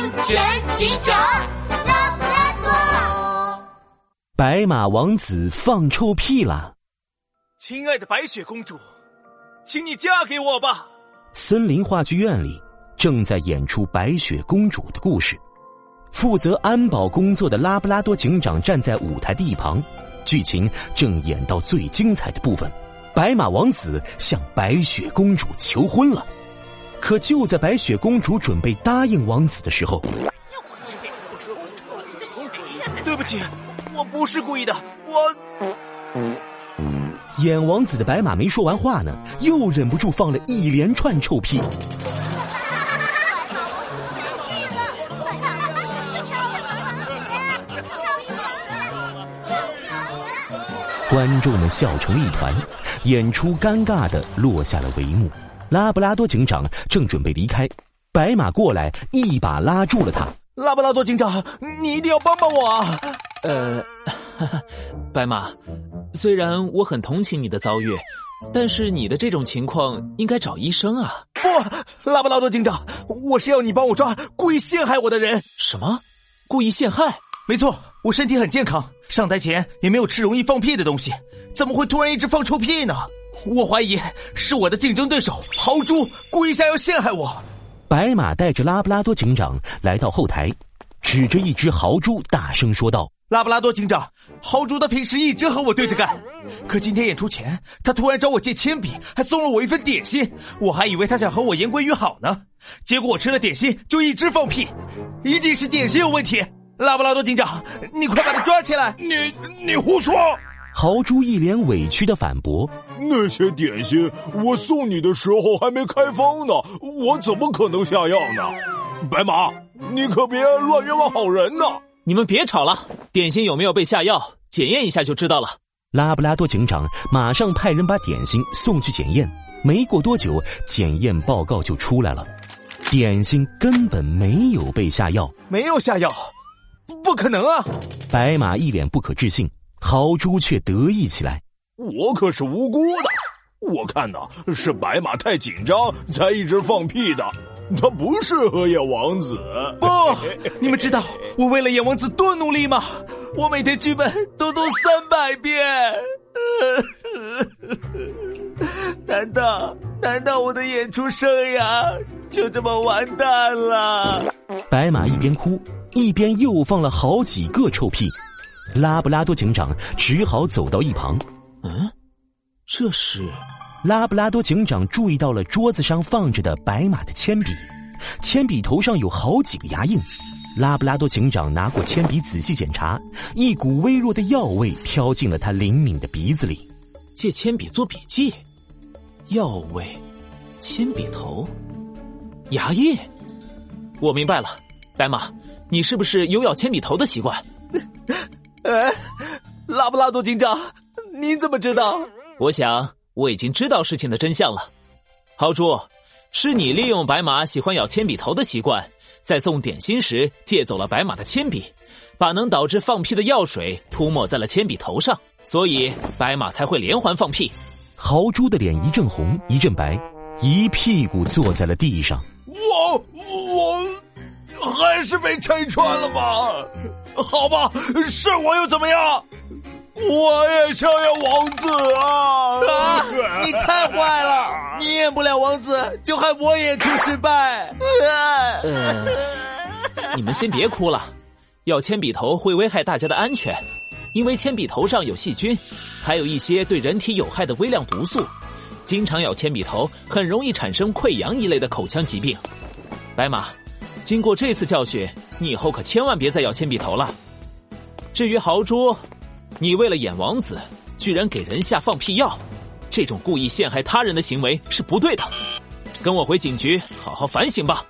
安全警长拉布拉多。白马王子放臭屁了。亲爱的白雪公主，请你嫁给我吧。森林话剧院里正在演出白雪公主的故事。负责安保工作的拉布拉多警长站在舞台的一旁，剧情正演到最精彩的部分。白马王子向白雪公主求婚了，可就在白雪公主准备答应王子的时候，对不起，我不是故意的，我。演王子的白马没说完话呢，又忍不住放了一连串臭屁。观众们笑成了一团，演出尴尬的落下了帷幕。拉布拉多警长正准备离开，白马过来一把拉住了他。拉布拉多警长，你一定要帮帮我啊！呃，白马，虽然我很同情你的遭遇，但是你的这种情况应该找医生啊。不，拉布拉多警长，我是要你帮我抓故意陷害我的人。什么？故意陷害？没错，我身体很健康，上台前也没有吃容易放屁的东西，怎么会突然一直放臭屁呢？我怀疑是我的竞争对手豪猪故意想要陷害我。白马带着拉布拉多警长来到后台，指着一只豪猪大声说道：“拉布拉多警长，豪猪他平时一直和我对着干，可今天演出前他突然找我借铅笔，还送了我一份点心，我还以为他想和我言归于好呢，结果我吃了点心就一直放屁，一定是点心有问题。”拉布拉多警长，你快把他抓起来！你你胡说！豪猪一脸委屈的反驳：“那些点心我送你的时候还没开封呢，我怎么可能下药呢？白马，你可别乱冤枉好人呐！你们别吵了，点心有没有被下药，检验一下就知道了。”拉布拉多警长马上派人把点心送去检验。没过多久，检验报告就出来了，点心根本没有被下药，没有下药。不可能啊！白马一脸不可置信，豪猪却得意起来。我可是无辜的，我看呐是白马太紧张才一直放屁的，他不适合演王子。不，你们知道我为了演王子多努力吗？我每天剧本都读三百遍。难道难道我的演出生涯就这么完蛋了？白马一边哭。一边又放了好几个臭屁，拉布拉多警长只好走到一旁。嗯，这是拉布拉多警长注意到了桌子上放着的白马的铅笔，铅笔头上有好几个牙印。拉布拉多警长拿过铅笔仔细检查，一股微弱的药味飘进了他灵敏的鼻子里。借铅笔做笔记，药味，铅笔头，牙印，我明白了，白马。你是不是有咬铅笔头的习惯？哎，拉布拉多警长，你怎么知道？我想我已经知道事情的真相了。豪猪，是你利用白马喜欢咬铅笔头的习惯，在送点心时借走了白马的铅笔，把能导致放屁的药水涂抹在了铅笔头上，所以白马才会连环放屁。豪猪的脸一阵红一阵白，一屁股坐在了地上。我我。还是被拆穿了吗？好吧，是我又怎么样？我也想要王子啊！啊！你太坏了！你演不了王子，就害我演出失败。呃，你们先别哭了，咬铅笔头会危害大家的安全，因为铅笔头上有细菌，还有一些对人体有害的微量毒素，经常咬铅笔头很容易产生溃疡一类的口腔疾病。白马。经过这次教训，你以后可千万别再咬铅笔头了。至于豪猪，你为了演王子，居然给人下放屁药，这种故意陷害他人的行为是不对的。跟我回警局，好好反省吧。